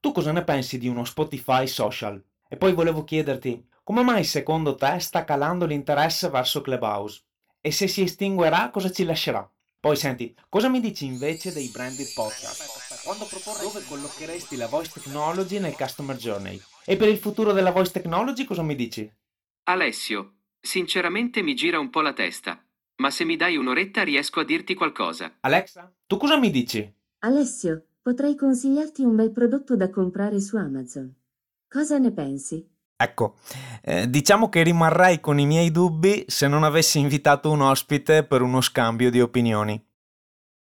tu cosa ne pensi di uno Spotify social? E poi volevo chiederti, come mai secondo te sta calando l'interesse verso Clubhouse? E se si estinguerà, cosa ci lascerà? Poi senti, cosa mi dici invece dei branded podcast? Quando proporrei dove collocheresti la voice technology nel customer journey? E per il futuro della voice technology cosa mi dici? Alessio, sinceramente mi gira un po' la testa, ma se mi dai un'oretta riesco a dirti qualcosa. Alexa, tu cosa mi dici? Alessio, potrei consigliarti un bel prodotto da comprare su Amazon. Cosa ne pensi? Ecco, eh, diciamo che rimarrei con i miei dubbi se non avessi invitato un ospite per uno scambio di opinioni.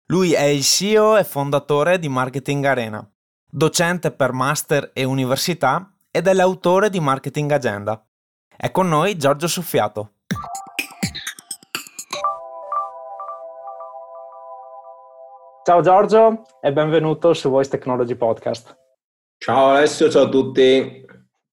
Lui è il CEO e fondatore di Marketing Arena, docente per master e università ed è l'autore di Marketing Agenda. È con noi Giorgio Soffiato. Ciao Giorgio e benvenuto su Voice Technology Podcast. Ciao Alessio, ciao a tutti.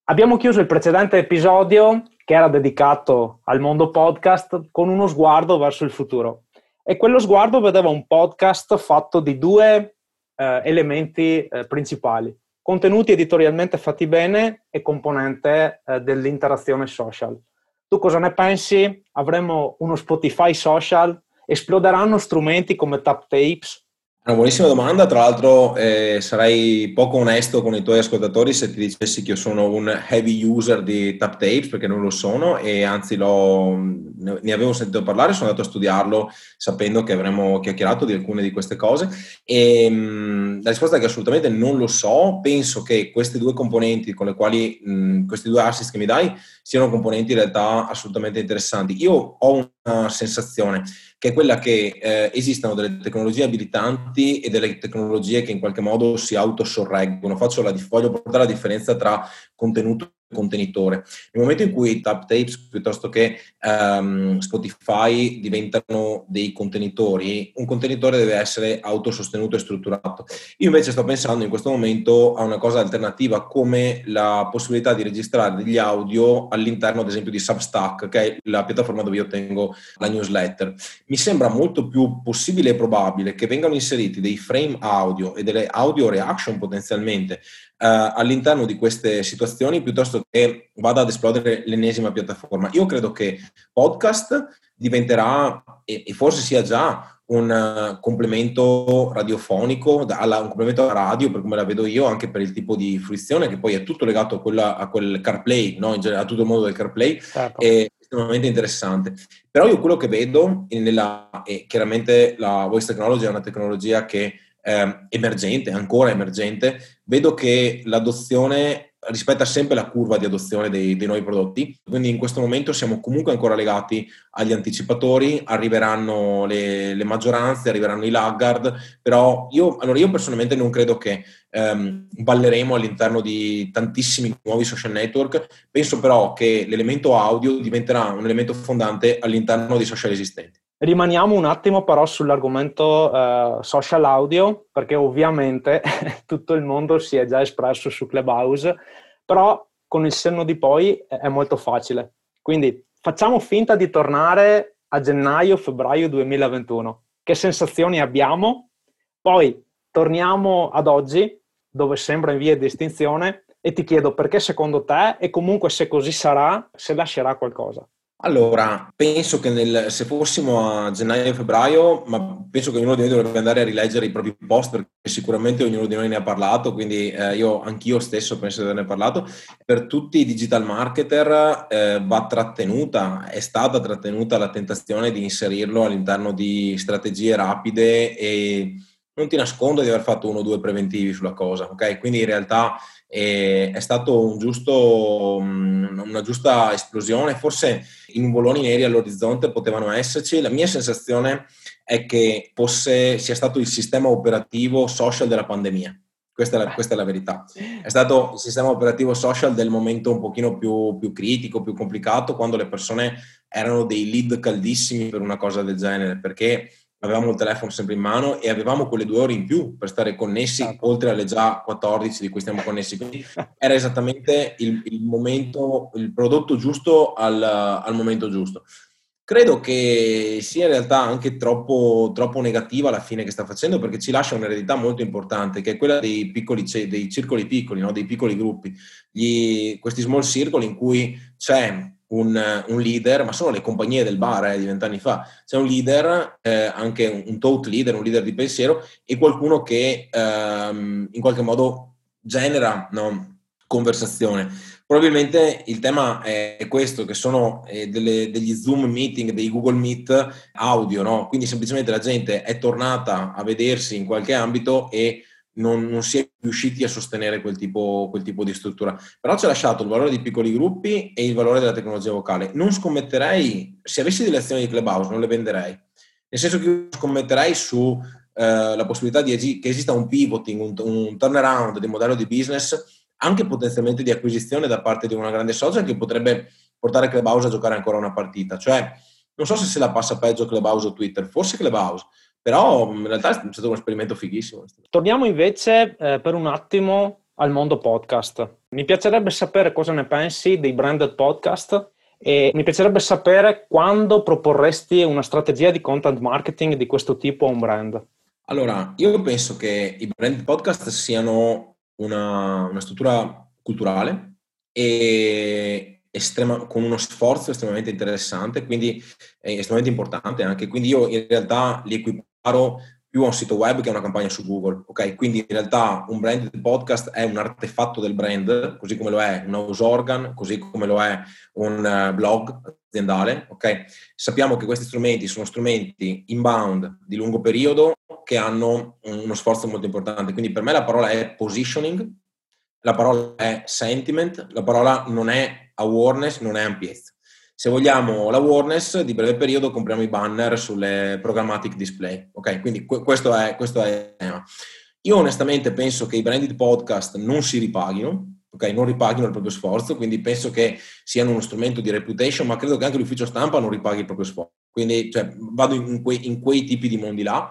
Abbiamo chiuso il precedente episodio che era dedicato al mondo podcast con uno sguardo verso il futuro e quello sguardo vedeva un podcast fatto di due eh, elementi eh, principali, contenuti editorialmente fatti bene e componente eh, dell'interazione social. Tu cosa ne pensi? Avremo uno Spotify social? Esploderanno strumenti come Tap Tapes? Una buonissima domanda, tra l'altro eh, sarei poco onesto con i tuoi ascoltatori se ti dicessi che io sono un heavy user di Tap Tapes perché non lo sono e anzi ne avevo sentito parlare, sono andato a studiarlo sapendo che avremmo chiacchierato di alcune di queste cose e mh, la risposta è che assolutamente non lo so, penso che queste due componenti con le quali, mh, questi due assist che mi dai siano componenti in realtà assolutamente interessanti. Io ho una sensazione che è quella che eh, esistano delle tecnologie abilitanti e delle tecnologie che in qualche modo si autosorreggono. Faccio la, voglio portare la differenza tra contenuto contenitore. Nel momento in cui Tap Tapes piuttosto che um, Spotify diventano dei contenitori, un contenitore deve essere autosostenuto e strutturato. Io invece sto pensando in questo momento a una cosa alternativa come la possibilità di registrare degli audio all'interno ad esempio di Substack, che è la piattaforma dove io tengo la newsletter. Mi sembra molto più possibile e probabile che vengano inseriti dei frame audio e delle audio reaction potenzialmente all'interno di queste situazioni piuttosto che vada ad esplodere l'ennesima piattaforma. Io credo che podcast diventerà, e, e forse sia già, un uh, complemento radiofonico, alla, un complemento alla radio, per come la vedo io, anche per il tipo di fruizione, che poi è tutto legato a, quella, a quel CarPlay, no? a tutto il mondo del CarPlay, certo. è estremamente interessante. Però io quello che vedo, nella, e chiaramente la voice technology è una tecnologia che eh, emergente, ancora emergente, vedo che l'adozione rispetta sempre la curva di adozione dei, dei, nuovi prodotti, quindi in questo momento siamo comunque ancora legati agli anticipatori, arriveranno le, le maggioranze, arriveranno i laggard, però io, allora io personalmente non credo che ehm, balleremo all'interno di tantissimi nuovi social network, penso però che l'elemento audio diventerà un elemento fondante all'interno dei social esistenti. Rimaniamo un attimo però sull'argomento uh, social audio, perché ovviamente tutto il mondo si è già espresso su Clubhouse, però con il senno di poi è molto facile. Quindi facciamo finta di tornare a gennaio-febbraio 2021. Che sensazioni abbiamo? Poi torniamo ad oggi, dove sembra in via di estinzione, e ti chiedo perché secondo te, e comunque se così sarà, se lascerà qualcosa. Allora, penso che nel, se fossimo a gennaio-febbraio, ma penso che ognuno di noi dovrebbe andare a rileggere i propri post perché sicuramente ognuno di noi ne ha parlato, quindi eh, io anch'io stesso penso di averne parlato. Per tutti i digital marketer eh, va trattenuta, è stata trattenuta la tentazione di inserirlo all'interno di strategie rapide e non ti nascondo di aver fatto uno o due preventivi sulla cosa, ok? Quindi in realtà è stato un giusto, mm, una giusta esplosione, forse i nuvoloni neri all'orizzonte potevano esserci, la mia sensazione è che fosse, sia stato il sistema operativo social della pandemia. Questa è, la, questa è la verità. È stato il sistema operativo social del momento un pochino più, più critico, più complicato, quando le persone erano dei lead caldissimi per una cosa del genere, perché avevamo il telefono sempre in mano e avevamo quelle due ore in più per stare connessi, Certo. oltre alle già 14 di cui stiamo connessi. Quindi era esattamente il, il momento, il prodotto giusto al, al momento giusto. Credo che sia in realtà anche troppo, troppo negativa la fine che sta facendo perché ci lascia un'eredità molto importante che è quella dei, piccoli, dei circoli piccoli, no? dei piccoli gruppi, Gli, questi small circle in cui c'è un, un, leader, ma sono le compagnie del bar eh, di vent'anni fa, c'è un leader, eh, anche un, un thought leader, un leader di pensiero e qualcuno che ehm, in qualche modo genera no, conversazione. Probabilmente il tema è questo, che sono eh, delle, degli Zoom meeting, dei Google Meet audio, no? quindi semplicemente la gente è tornata a vedersi in qualche ambito e non, non, si è riusciti a sostenere quel tipo, quel tipo, di struttura. Però ci ha lasciato il valore dei piccoli gruppi e il valore della tecnologia vocale. Non scommetterei, se avessi delle azioni di Clubhouse, non le venderei. Nel senso che scommetterei sulla eh, possibilità di, che esista un pivoting, un, un turnaround del modello di business, anche potenzialmente di acquisizione da parte di una grande social che potrebbe portare Clubhouse a giocare ancora una partita. Cioè, non so se se la passa peggio Clubhouse o Twitter, forse Clubhouse, però in realtà è stato un esperimento fighissimo. Torniamo invece eh, per un attimo al mondo podcast. Mi piacerebbe sapere cosa ne pensi dei branded podcast e mi piacerebbe sapere quando proporresti una strategia di content marketing di questo tipo a un brand. Allora, io penso che i branded podcast siano una, una struttura culturale e estrema, con uno sforzo estremamente interessante, quindi è estremamente importante anche. Quindi io in realtà li equiparo più a un sito web che a una campagna su Google, ok? Quindi in realtà un branded podcast è un artefatto del brand, così come lo è un house organ, così come lo è un blog aziendale, ok? Sappiamo che questi strumenti sono strumenti inbound di lungo periodo che hanno uno sforzo molto importante. Quindi per me la parola è positioning, la parola è sentiment, la parola non è awareness, non è ampiezza. Se vogliamo l'awareness, di breve periodo compriamo i banner sulle programmatic display. Ok, quindi questo è, questo è il tema. Io onestamente penso che i branded podcast non si ripaghino, ok, non ripaghino il proprio sforzo, quindi penso che siano uno strumento di reputation, ma credo che anche l'ufficio stampa non ripaghi il proprio sforzo. Quindi cioè, vado in quei, in quei tipi di mondi là.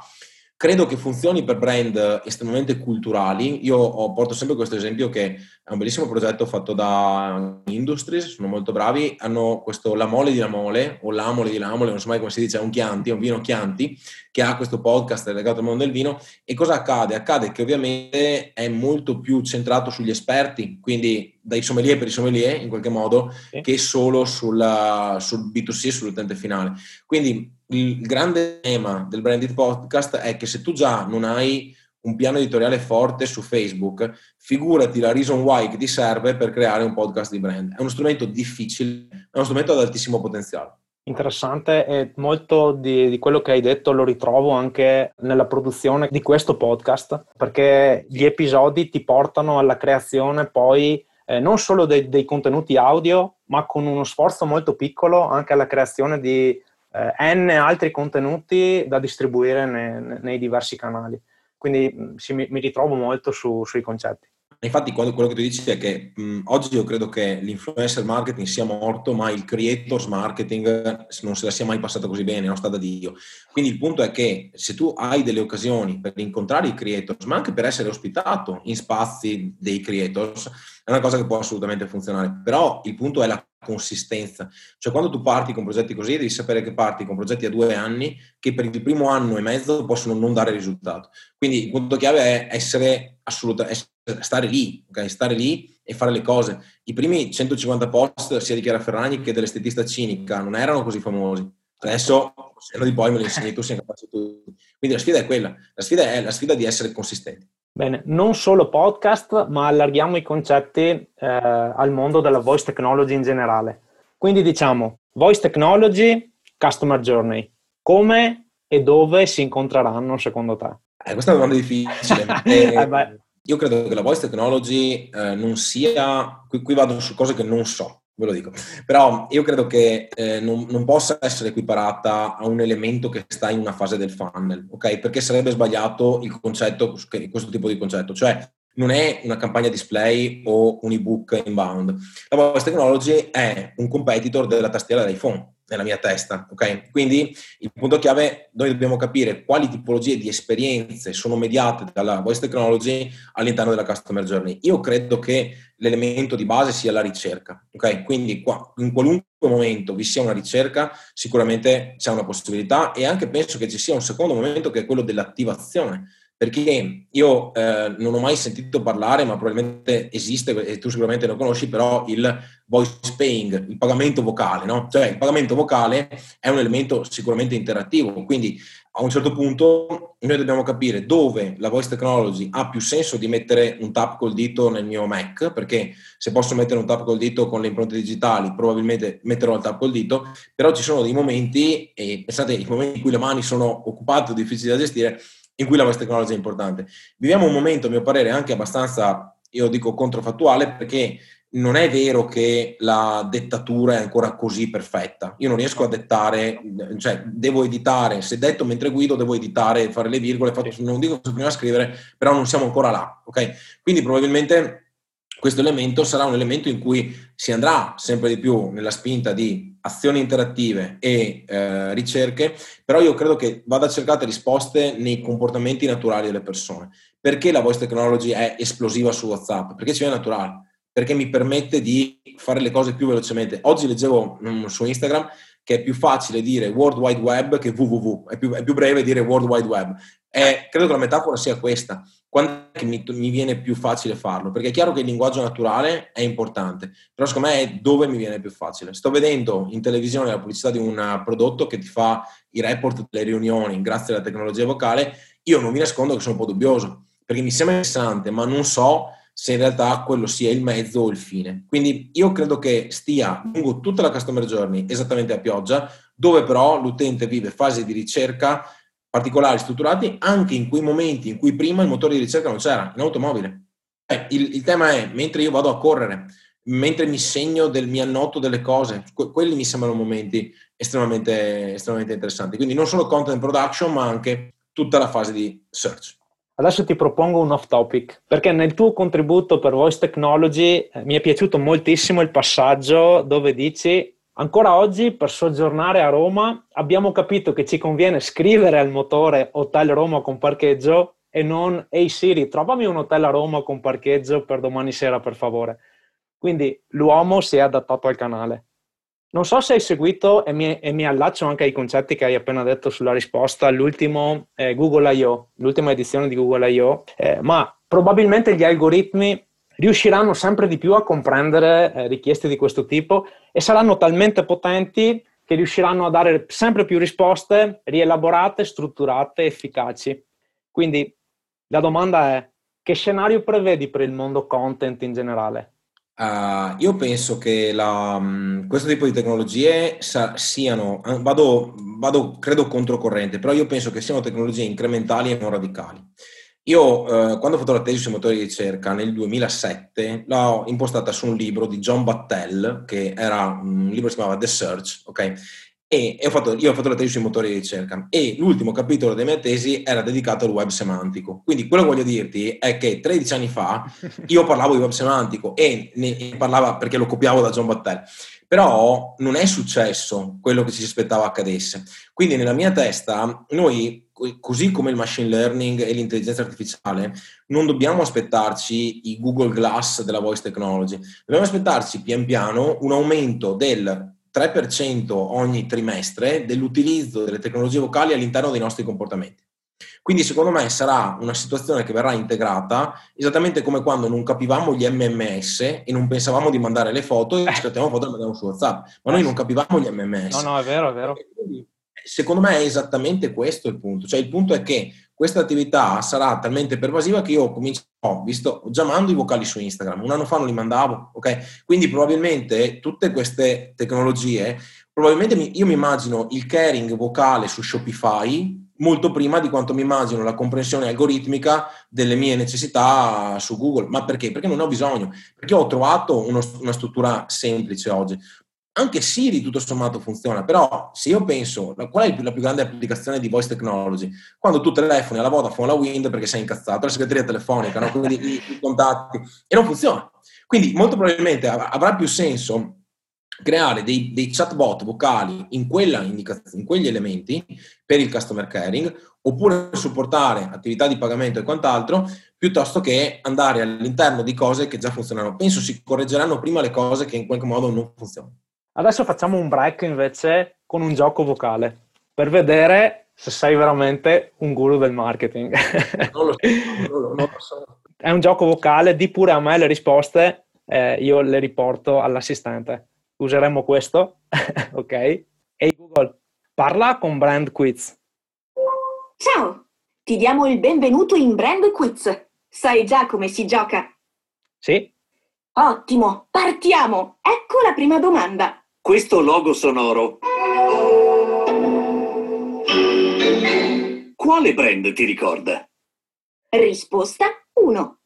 Credo che funzioni per brand estremamente culturali. Io ho, porto sempre questo esempio che è un bellissimo progetto fatto da Industries, sono molto bravi, hanno questo La Mole di La Mole, o L'Amole di L'Amole, non so mai come si dice, è un Chianti, è un vino Chianti, che ha questo podcast legato al mondo del vino. E cosa accade? Accade che ovviamente è molto più centrato sugli esperti, quindi dai sommelier per i sommelier in qualche modo, sì. che solo sulla, sul B2C, sull'utente finale. Quindi il grande tema del branded podcast è che se tu già non hai un piano editoriale forte su Facebook, figurati la reason why che ti serve per creare un podcast di brand. È uno strumento difficile, è uno strumento ad altissimo potenziale. Interessante e molto di, di, quello che hai detto lo ritrovo anche nella produzione di questo podcast, perché gli episodi ti portano alla creazione poi eh, non solo dei, dei contenuti audio, ma con uno sforzo molto piccolo anche alla creazione di eh, n altri contenuti da distribuire ne, nei diversi canali. Quindi sì, mi, mi, ritrovo molto su, sui concetti. Infatti, quello che tu dici è che mh, oggi io credo che l'influencer marketing sia morto, ma il creators marketing non se la sia mai passata così bene, non sta da Dio. Quindi il punto è che se tu hai delle occasioni per incontrare i creators, ma anche per essere ospitato in spazi dei creators, è una cosa che può assolutamente funzionare. Però il punto è la consistenza. Cioè quando tu parti con progetti così devi sapere che parti con progetti a due anni che per il primo anno e mezzo possono non dare risultato. Quindi il punto chiave è essere assolutamente, stare lì, okay? stare lì e fare le cose. I primi 150 post sia di Chiara Ferragni che dell'estetista cinica non erano così famosi. Adesso, se di poi me lo insegni tu, sei capace tu. Quindi la sfida è quella, la sfida è la sfida di essere consistenti. Bene, non solo podcast, ma allarghiamo i concetti eh, al mondo della voice technology in generale. Quindi diciamo, voice technology, customer journey. Come e dove si incontreranno secondo te? Eh, questa è una domanda difficile. eh, io credo che la voice technology eh, non sia... Qui, qui vado su cose che non so, ve lo dico. Però io credo che eh, non, non, possa essere equiparata a un elemento che sta in una fase del funnel, ok? Perché sarebbe sbagliato il concetto, questo tipo di concetto. Cioè, non è una campagna display o un ebook inbound. La voice technology è un competitor della tastiera dell'iPhone nella mia testa, ok? Quindi il punto chiave, noi dobbiamo capire quali tipologie di esperienze sono mediate dalla voice technology all'interno della customer journey. Io credo che l'elemento di base sia la ricerca, ok? Quindi qua, in qualunque momento vi sia una ricerca, sicuramente c'è una possibilità e anche penso che ci sia un secondo momento che è quello dell'attivazione perché io eh, non ho mai sentito parlare, ma probabilmente esiste e tu sicuramente lo conosci, però il voice paying, il pagamento vocale, no? Cioè il pagamento vocale è un elemento sicuramente interattivo, quindi a un certo punto noi dobbiamo capire dove la voice technology ha più senso di mettere un tap col dito nel mio Mac, perché se posso mettere un tap col dito con le impronte digitali, probabilmente metterò il tap col dito, però ci sono dei momenti, e pensate, i momenti in cui le mani sono occupate o difficili da gestire, in cui la voice technology è importante. Viviamo un momento, a mio parere, anche abbastanza, io dico, controfattuale, perché non è vero che la dettatura è ancora così perfetta. Io non riesco a dettare, cioè devo editare, se detto mentre guido devo editare, fare le virgole, faccio, non dico prima a scrivere, però non siamo ancora là, ok? Quindi probabilmente questo elemento sarà un elemento in cui si andrà sempre di più nella spinta di azioni interattive e eh, ricerche, però io credo che vada cercate risposte nei comportamenti naturali delle persone. Perché la voice technology è esplosiva su WhatsApp? Perché ci viene naturale, perché mi permette di fare le cose più velocemente. Oggi leggevo um, su Instagram che è più facile dire World Wide Web che www, è più, è più breve dire World Wide Web. E credo che la metafora sia questa quando mi, mi, viene più facile farlo? Perché è chiaro che il linguaggio naturale è importante, però secondo me è dove mi viene più facile. Sto vedendo in televisione la pubblicità di un prodotto che ti fa i report delle riunioni grazie alla tecnologia vocale, io non mi nascondo che sono un po' dubbioso, perché mi sembra interessante, ma non so se in realtà quello sia il mezzo o il fine. Quindi io credo che stia lungo tutta la customer journey esattamente a pioggia, dove però l'utente vive fasi di ricerca particolari, strutturati, anche in quei momenti in cui prima il motore di ricerca non c'era, in automobile. Eh, il, il, tema è, mentre io vado a correre, mentre mi segno del mio annoto delle cose, que- quelli mi sembrano momenti estremamente, estremamente interessanti. Quindi non solo content production, ma anche tutta la fase di search. Adesso ti propongo un off topic, perché nel tuo contributo per Voice Technology eh, mi è piaciuto moltissimo il passaggio dove dici Ancora oggi, per soggiornare a Roma, abbiamo capito che ci conviene scrivere al motore Hotel Roma con parcheggio e non Ehi hey Siri, trovami un hotel a Roma con parcheggio per domani sera, per favore. Quindi l'uomo si è adattato al canale. Non so se hai seguito e mi, e mi allaccio anche ai concetti che hai appena detto sulla risposta all'ultimo eh, Google I.O., l'ultima edizione di Google I.O., eh, ma probabilmente gli algoritmi riusciranno sempre di più a comprendere eh, richieste di questo tipo e saranno talmente potenti che riusciranno a dare sempre più risposte rielaborate, strutturate, efficaci. Quindi la domanda è che scenario prevedi per il mondo content in generale? Uh, io penso che la, um, questo tipo di tecnologie sa, siano, vado, vado credo controcorrente, però io penso che siano tecnologie incrementali e non radicali. Io eh, quando ho fatto la tesi sui motori di ricerca nel 2007 l'ho impostata su un libro di John Battelle, che era un libro che si chiamava The Search, ok? E, e ho fatto, io ho fatto la tesi sui motori di ricerca e l'ultimo capitolo della mia tesi era dedicato al web semantico. Quindi quello che voglio dirti è che 13 anni fa io parlavo di web semantico e ne parlava perché lo copiavo da John Battelle. Però non è successo quello che si aspettava accadesse. Quindi nella mia testa noi così come il machine learning e l'intelligenza artificiale, non dobbiamo aspettarci i Google Glass della voice technology, dobbiamo aspettarci pian piano un aumento del 3% ogni trimestre dell'utilizzo delle tecnologie vocali all'interno dei nostri comportamenti. Quindi secondo me sarà una situazione che verrà integrata esattamente come quando non capivamo gli MMS e non pensavamo di mandare le foto e scattiamo foto e le mandiamo su WhatsApp, ma noi non capivamo gli MMS. No, no, è vero, è vero. Quindi secondo me è esattamente questo il punto. Cioè il punto è che questa attività sarà talmente pervasiva che io comincio, ho visto, già mando i vocali su Instagram, un anno fa non li mandavo, ok? Quindi probabilmente tutte queste tecnologie, probabilmente io mi immagino il caring vocale su Shopify molto prima di quanto mi immagino la comprensione algoritmica delle mie necessità su Google. Ma perché? Perché non ho bisogno, perché ho trovato uno, una struttura semplice oggi. anche Siri tutto sommato funziona, però se io penso, qual è la più grande applicazione di voice technology? Quando tu telefoni alla Vodafone, alla Wind perché sei incazzato, la segreteria telefonica, no? quindi i, i, contatti, e non funziona. Quindi molto probabilmente avrà più senso creare dei, dei chatbot vocali in, in quegli elementi per il customer caring, oppure supportare attività di pagamento e quant'altro, piuttosto che andare all'interno di cose che già funzionano. Penso si correggeranno prima le cose che in qualche modo non funzionano. Adesso facciamo un break invece con un gioco vocale per vedere se sei veramente un guru del marketing. Non lo so, non lo so. È un gioco vocale, di pure a me le risposte, eh, io le riporto all'assistente. Useremo questo, ok? Ehi hey Google, parla con Brand Quiz. Ciao, ti diamo il benvenuto in Brand Quiz. Sai già come si gioca? Sì. Ottimo, partiamo. Ecco la prima domanda. Questo logo sonoro. Quale brand ti ricorda? Risposta 1.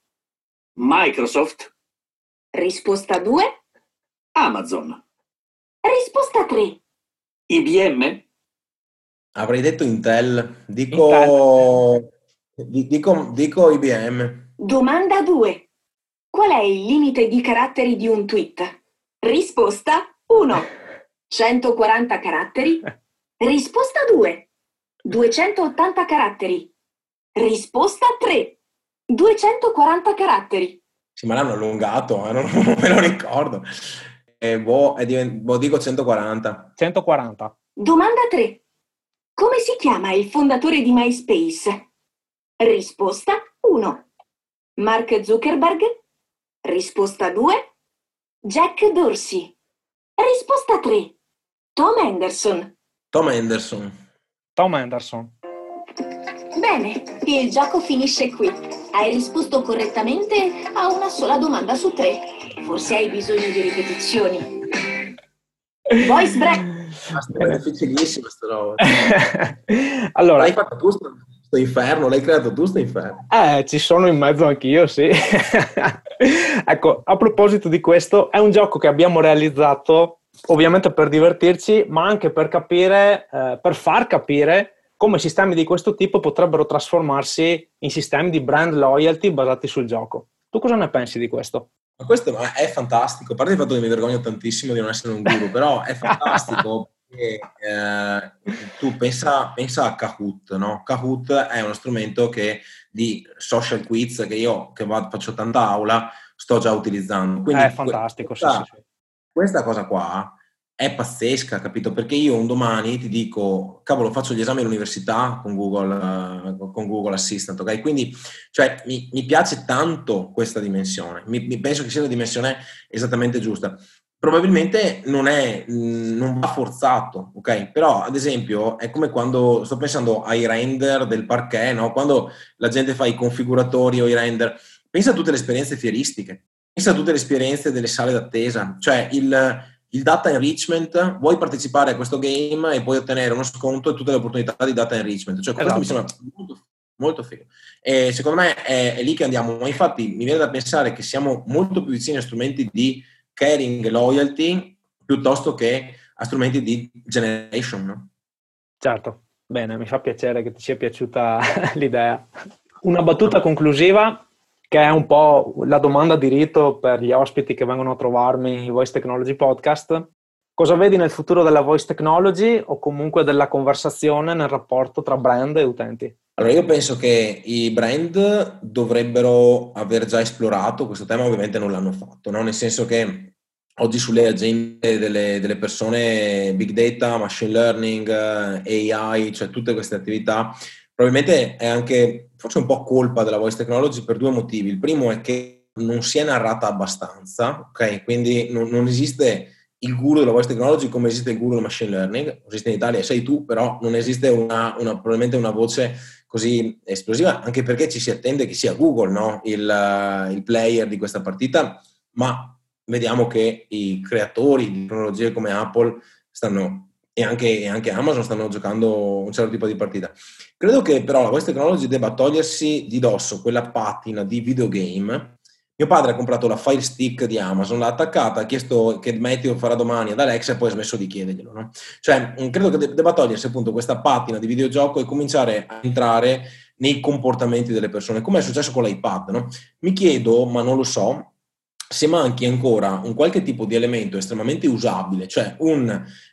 Microsoft? Risposta 2. Amazon? Risposta 3. IBM? Avrei detto Intel. Dico, Intel. dico, dico IBM. Domanda 2. Qual è il limite di caratteri di un tweet? Risposta 1. 140 caratteri. Risposta 2. 280 caratteri. Risposta 3. 240 caratteri. Sì, ma l'hanno allungato, eh? non, non, me lo ricordo. Eh, boh, divent- boh, dico 140. 140. Domanda 3. Come si chiama il fondatore di MySpace? Risposta 1. Mark Zuckerberg. Risposta 2. Jack Dorsey. Risposta 3. Tom Anderson. Tom Anderson. Tom Anderson. Bene, il gioco finisce qui. Hai risposto correttamente a una sola domanda su tre. Forse hai bisogno di ripetizioni. Voice break. È difficilissima questa roba. allora, l'hai fatto tu sto, sto inferno, l'hai creato tu sto inferno. Eh, ci sono in mezzo anch'io, sì. ecco, a proposito di questo, è un gioco che abbiamo realizzato ovviamente per divertirci, ma anche per capire, eh, per far capire come sistemi di questo tipo potrebbero trasformarsi in sistemi di brand loyalty basati sul gioco. Tu cosa ne pensi di questo? Ma questo è fantastico, a parte il fatto che mi vergogno tantissimo di non essere un guru, però è fantastico perché eh, tu pensa, pensa, a Kahoot, no? Kahoot è uno strumento che, di social quiz che io che vado, faccio tanta aula sto già utilizzando. Quindi è fantastico, questa, sì, sì. Questa cosa qua è pazzesca, capito? Perché io un domani ti dico, cavolo, faccio gli esami all'università con Google, uh, con Google Assistant, ok? Quindi, cioè, mi, mi piace tanto questa dimensione, mi, mi, penso che sia la dimensione esattamente giusta. Probabilmente non è, mh, non va forzato, ok? Però, ad esempio, è come quando, sto pensando ai render del parquet, no? Quando la gente fa i configuratori o i render, pensa a tutte le esperienze fieristiche, pensa a tutte le esperienze delle sale d'attesa, cioè il il data enrichment, vuoi partecipare a questo game e puoi ottenere uno sconto e tutte le opportunità di data enrichment. Cioè, questo esatto. mi sembra molto, molto figo. E secondo me è, è, lì che andiamo. Ma infatti mi viene da pensare che siamo molto più vicini a strumenti di caring e loyalty piuttosto che a strumenti di generation. No? Certo, bene, mi fa piacere che ti sia piaciuta l'idea. Una battuta conclusiva che è un po' la domanda di rito per gli ospiti che vengono a trovarmi in Voice Technology Podcast. Cosa vedi nel futuro della voice technology o comunque della conversazione nel rapporto tra brand e utenti? Allora, io penso che i brand dovrebbero aver già esplorato questo tema, ovviamente non l'hanno fatto, no? nel senso che oggi sulle agende delle, delle, persone, big data, machine learning, AI, cioè tutte queste attività, probabilmente è anche forse un po' colpa della voice technology per due motivi. Il primo è che non si è narrata abbastanza, ok? Quindi non, non esiste il guru della voice technology come esiste il guru del machine learning, esiste in Italia, sei tu, però non esiste una, una, probabilmente una voce così esplosiva, anche perché ci si attende che sia Google no? il, il player di questa partita, ma vediamo che i creatori di tecnologie come Apple stanno e anche, e anche, Amazon stanno giocando un certo tipo di partita. Credo che però la Voice Technology debba togliersi di dosso quella patina di videogame Mio padre ha comprato la Fire Stick di Amazon, l'ha attaccata, ha chiesto che Matthew farà domani ad Alexa e poi ha smesso di chiederglielo. No? Cioè, mm, credo che debba togliersi appunto questa patina di videogioco e cominciare a entrare nei comportamenti delle persone, come è successo con l'iPad. No? Mi chiedo, ma non lo so, se manchi ancora un qualche tipo di elemento estremamente usabile, cioè un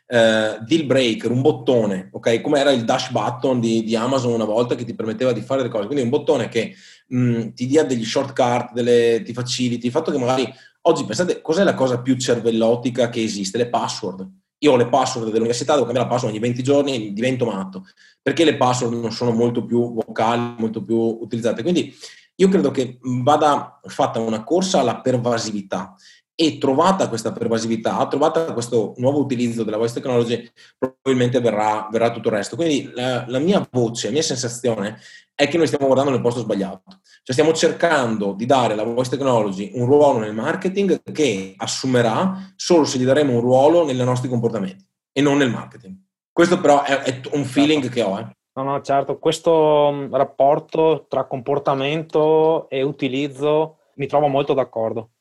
eh, deal breaker, un bottone, ok? Come era il dash button di, di, Amazon una volta che ti permetteva di fare delle cose, quindi un bottone che mh, ti dia degli shortcut, delle, ti faciliti, il fatto che magari oggi pensate cos'è la cosa più cervellotica che esiste? Le password. Io ho le password dell'università, devo cambiare la password ogni 20 giorni e divento matto, perché le password non sono molto più vocali, molto più utilizzate. Quindi io credo che vada fatta una corsa alla pervasività e trovata questa pervasività, trovata questo nuovo utilizzo della voice technology, probabilmente verrà, verrà tutto il resto. Quindi la, la, mia voce, la mia sensazione è che noi stiamo guardando nel posto sbagliato. Cioè stiamo cercando di dare alla voice technology un ruolo nel marketing che assumerà solo se gli daremo un ruolo nei nostri comportamenti e non nel marketing. Questo però è, è un feeling che ho. Eh. No, no, certo, questo mm, rapporto tra comportamento e utilizzo mi trovo molto d'accordo.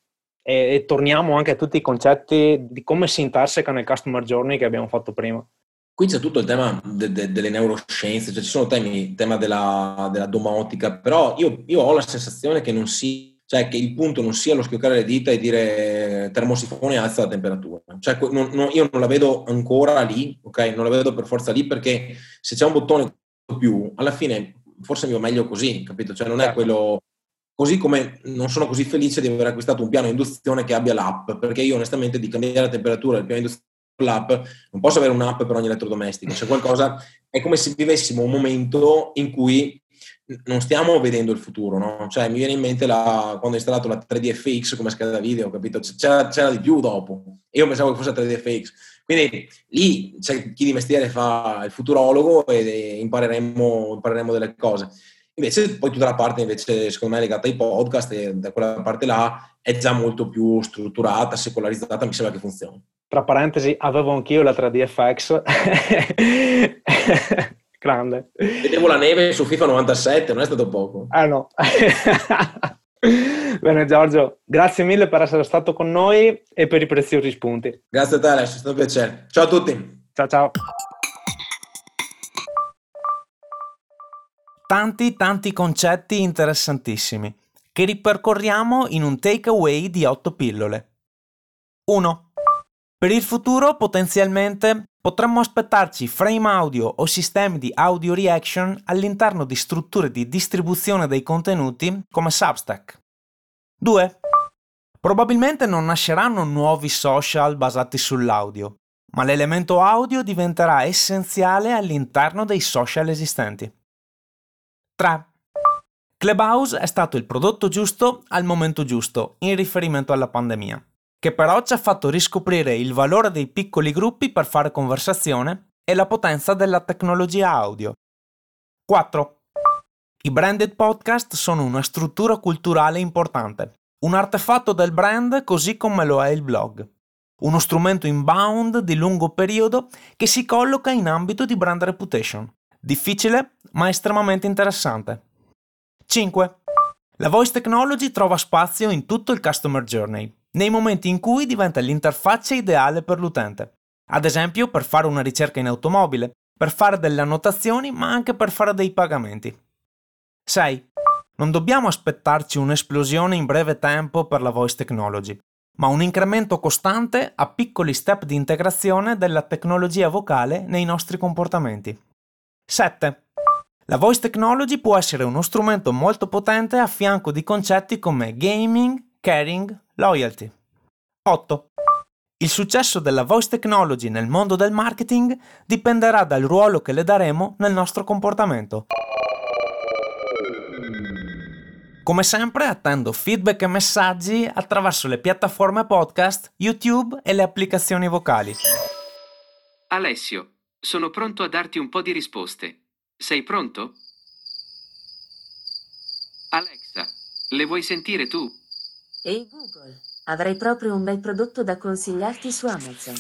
E, e, torniamo anche a tutti i concetti di come si interseca nel customer journey che abbiamo fatto prima. Qui c'è tutto il tema de, de, delle neuroscienze, cioè ci sono temi, il tema della, della domotica, però io, io, ho la sensazione che non si, cioè che il punto non sia lo schioccare le dita e dire termosifone alza la temperatura. Cioè, non, non, io non la vedo ancora lì, ok? Non la vedo per forza lì perché se c'è un bottone più, alla fine forse mi va meglio così, capito? Cioè non è certo. quello... Così come non sono così felice di aver acquistato un piano induzione che abbia l'app, perché io onestamente di cambiare la temperatura del piano induzione l'app, non posso avere un'app per ogni elettrodomestico, c'è qualcosa, è come se vivessimo un momento in cui non stiamo vedendo il futuro, no? Cioè mi viene in mente la, quando ho installato la 3DFX come scheda video, capito? C'era, c'era di più dopo, io pensavo che fosse 3DFX, quindi lì c'è chi di mestiere fa il futurologo e impareremo, impareremo delle cose. Invece poi tutta la parte invece secondo me legata ai podcast e da quella parte là è già molto più strutturata, secolarizzata, mi sembra che funzioni. Tra parentesi, avevo anch'io la 3DFX. Grande. Vedevo la neve su FIFA 97, non è stato poco. Ah no. Bene Giorgio, grazie mille per essere stato con noi e per i preziosi spunti. Grazie a te Alessio, è stato un piacere. Ciao a tutti. Ciao ciao. Tanti tanti concetti interessantissimi che ripercorriamo in un takeaway di 8 pillole. 1. Per il futuro potenzialmente potremmo aspettarci frame audio o sistemi di audio reaction all'interno di strutture di distribuzione dei contenuti come Substack. 2. Probabilmente non nasceranno nuovi social basati sull'audio, ma l'elemento audio diventerà essenziale all'interno dei social esistenti. 3. Clubhouse è stato il prodotto giusto al momento giusto in riferimento alla pandemia che però ci ha fatto riscoprire il valore dei piccoli gruppi per fare conversazione e la potenza della tecnologia audio. 4. I branded podcast sono una struttura culturale importante, un artefatto del brand così come lo è il blog. Uno strumento inbound di lungo periodo che si colloca in ambito di brand reputation. Difficile, ma estremamente interessante. 5. La voice technology trova spazio in tutto il customer journey, nei momenti in cui diventa l'interfaccia ideale per l'utente. Ad esempio per fare una ricerca in automobile, per fare delle annotazioni, ma anche per fare dei pagamenti. 6. Non dobbiamo aspettarci un'esplosione in breve tempo per la voice technology, ma un incremento costante a piccoli step di integrazione della tecnologia vocale nei nostri comportamenti. 7. La voice technology può essere uno strumento molto potente a fianco di concetti come gaming, caring, loyalty. 8. Il successo della voice technology nel mondo del marketing dipenderà dal ruolo che le daremo nel nostro comportamento. Come sempre attendo feedback e messaggi attraverso le piattaforme podcast, YouTube e le applicazioni vocali. Alessio, sono pronto a darti un po' di risposte. Sei pronto? Alexa, le vuoi sentire tu? Ehi Google, avrei proprio un bel prodotto da consigliarti su Amazon.